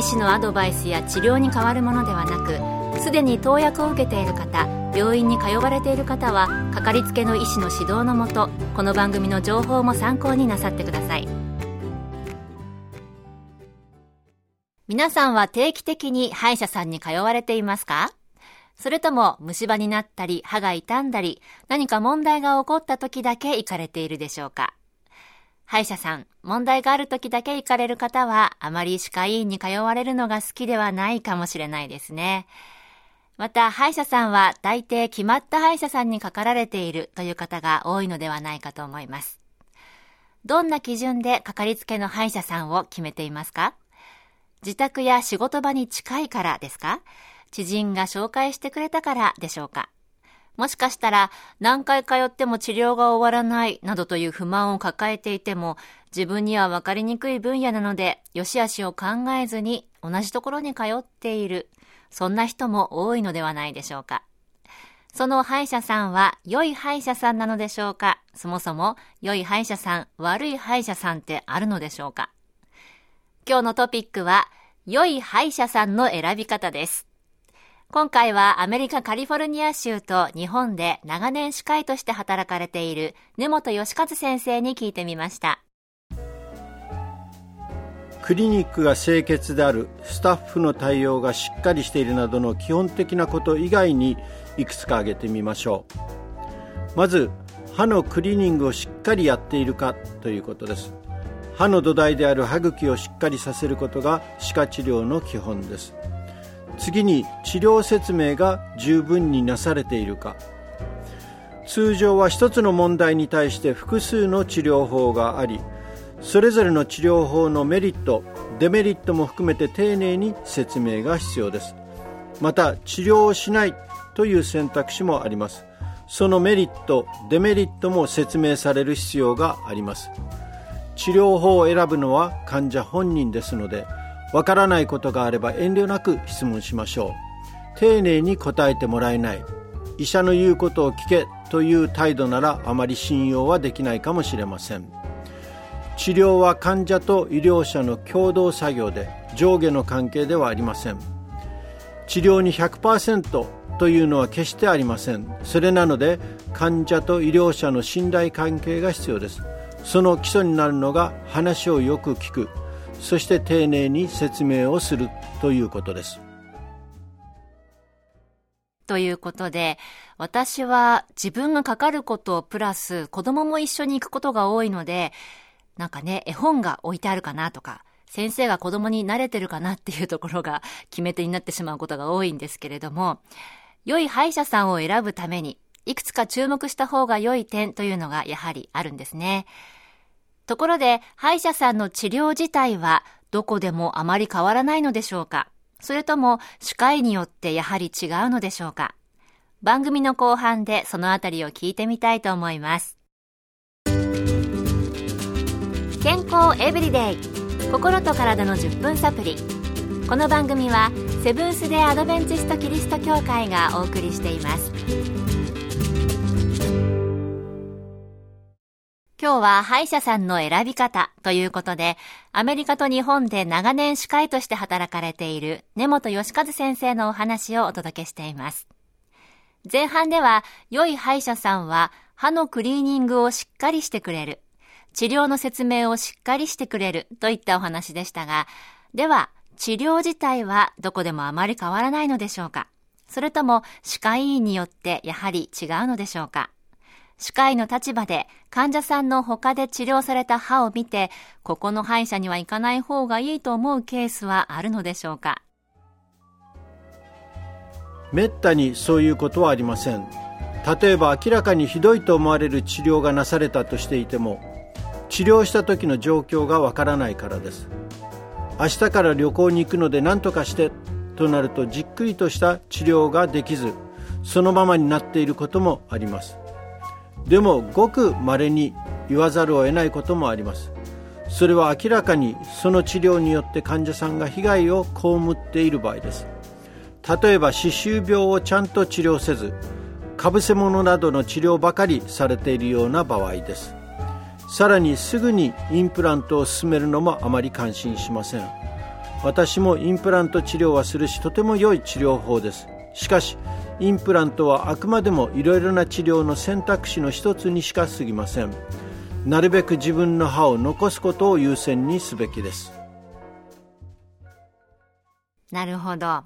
医師のアドバイスや治療に変わるものではなくすでに投薬を受けている方病院に通われている方はかかりつけの医師の指導のもとこの番組の情報も参考になさってください。皆さんは定期的に歯医者さんに通われていますか？それとも虫歯になったり歯が傷んだり何か問題が起こった時だけ行かれているでしょうか？歯医者さん、問題がある時だけ行かれる方は、あまり歯科医院に通われるのが好きではないかもしれないですね。また、歯医者さんは大抵決まった歯医者さんにかかられているという方が多いのではないかと思います。どんな基準でかかりつけの歯医者さんを決めていますか？自宅や仕事場に近いからですか？知人が紹介してくれたからでしょうか？もしかしたら何回通っても治療が終わらないなどという不満を抱えていても自分には分かりにくい分野なので良し悪しを考えずに同じところに通っているそんな人も多いのではないでしょうか。その歯医者さんは良い歯医者さんなのでしょうかそもそも良い歯医者さん、悪い歯医者さんってあるのでしょうか今日のトピックは良い歯医者さんの選び方です。今回はアメリカカリフォルニア州と日本で長年歯科医として働かれている根本義和先生に聞いてみました。クリニックが清潔であるスタッフの対応がしっかりしているなどの基本的なこと以外にいくつか挙げてみましょう。まず歯のクリーニングをしっかりやっているかということです。歯の土台である歯茎をしっかりさせることが歯科治療の基本です。次に治療説明が十分になされているか。通常は一つの問題に対して複数の治療法がありそれぞれの治療法のメリットデメリットも含めて丁寧に説明が必要です。また治療をしないという選択肢もあります。そのメリットデメリットも説明される必要があります。治療法を選ぶのは患者本人ですのでわからないことがあれば遠慮なく質問しましょう。丁寧に答えてもらえない。医者の言うことを聞けという態度ならあまり信用はできないかもしれません。治療は患者と医療者の共同作業で上下の関係ではありません。治療に100%というのは決してありません。それなので患者と医療者の信頼関係が必要です。その基礎になるのが話をよく聞く。そして丁寧に説明をするということです。ということで、私は自分がかかることプラス子供も一緒に行くことが多いので、なんかね、絵本が置いてあるかなとか、先生が子供に慣れてるかなっていうところが決め手になってしまうことが多いんですけれども、良い歯医者さんを選ぶために、いくつか注目した方が良い点というのがやはりあるんですね。ところで、歯医者さんの治療自体はどこでもあまり変わらないのでしょうか？それとも歯科医によってやはり違うのでしょうか？番組の後半でそのあたりを聞いてみたいと思います。健康エブリデイ心と体の10分サプリこの番組はセブンス・デ・アドベンチスト・キリスト教会がお送りしています。今日は歯医者さんの選び方ということで、アメリカと日本で長年歯科医として働かれている根本義和先生のお話をお届けしています。前半では、良い歯医者さんは歯のクリーニングをしっかりしてくれる、治療の説明をしっかりしてくれるといったお話でしたが、では、治療自体はどこでもあまり変わらないのでしょうか？それとも歯科医院によってやはり違うのでしょうか？歯科医の立場で患者さんの他で治療された歯を見て、ここの歯医者には行かない方がいいと思うケースはあるのでしょうか？めったにそういうことはありません。例えば明らかにひどいと思われる治療がなされたとしていても、治療した時の状況がわからないからです。明日から旅行に行くので何とかしてとなるとじっくりとした治療ができずそのままになっていることもありますでもごく稀に言わざるを得ないこともあります。それは明らかにその治療によって患者さんが被害を被っている場合です。例えば歯周病をちゃんと治療せずかぶせ物などの治療ばかりされているような場合です。さらにすぐにインプラントを進めるのもあまり感心しません。私もインプラント治療はするしとても良い治療法です。しかしインプラントはあくまでもいろいろな治療の選択肢の一つにしか過ぎません。なるべく自分の歯を残すことを優先にすべきです。なるほど。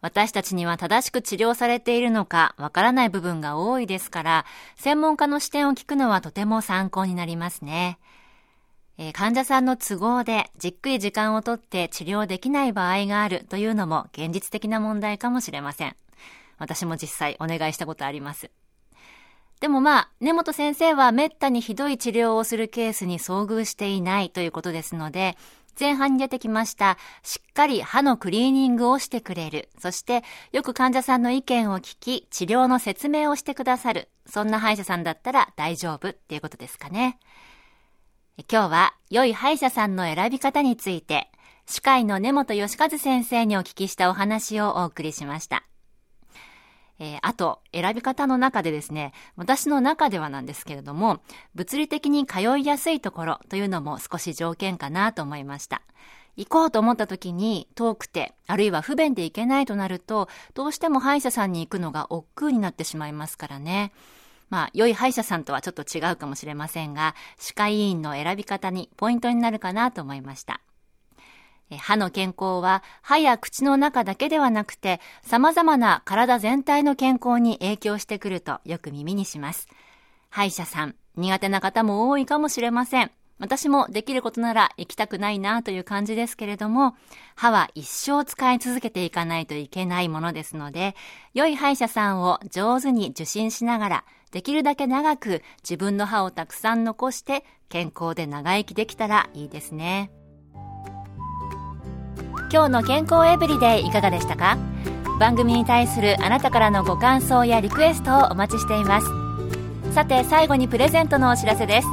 私たちには正しく治療されているのかわからない部分が多いですから専門家の視点を聞くのはとても参考になりますね。えー、患者さんの都合でじっくり時間をとって治療できない場合があるというのも現実的な問題かもしれません。私も実際お願いしたことあります。でもまあ、根本先生は滅多にひどい治療をするケースに遭遇していないということですので、前半に出てきました、しっかり歯のクリーニングをしてくれる。そして、よく患者さんの意見を聞き、治療の説明をしてくださる。そんな歯医者さんだったら大丈夫っていうことですかね。今日は、良い歯医者さんの選び方について、歯科医の根本義和先生にお聞きしたお話をお送りしました。えー、あと、選び方の中でですね、私の中ではなんですけれども、物理的に通いやすいところというのも少し条件かなと思いました。行こうと思った時に遠くて、あるいは不便で行けないとなると、どうしても歯医者さんに行くのが億劫になってしまいますからね。まあ、良い歯医者さんとはちょっと違うかもしれませんが、歯科医院の選び方にポイントになるかなと思いました。歯の健康は歯や口の中だけではなくて様々な体全体の健康に影響してくるとよく耳にします。歯医者さん、苦手な方も多いかもしれません。私もできることなら行きたくないなという感じですけれども、歯は一生使い続けていかないといけないものですので、良い歯医者さんを上手に受診しながら、できるだけ長く自分の歯をたくさん残して健康で長生きできたらいいですね。今日の健康エブリデイいかがでしたか？番組に対するあなたからのご感想やリクエストをお待ちしています。さて最後にプレゼントのお知らせです。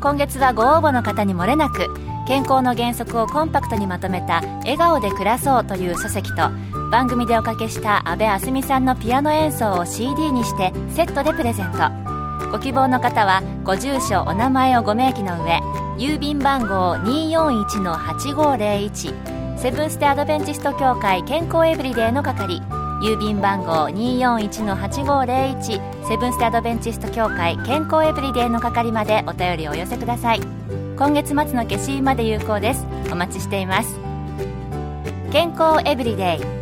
今月はご応募の方にもれなく健康の原則をコンパクトにまとめた「笑顔で暮らそう」という書籍と番組でおかけした阿部あすみさんのピアノ演奏を CD にしてセットでプレゼント。ご希望の方はご住所お名前をご明記の上郵便番号241-8501セブンステアドベンチスト協会健康エブリデイの係。郵便番号241-8501セブンステアドベンチスト協会健康エブリデイの係までお便りをお寄せください。今月末の消印まで有効です。お待ちしています。健康エブリデイ。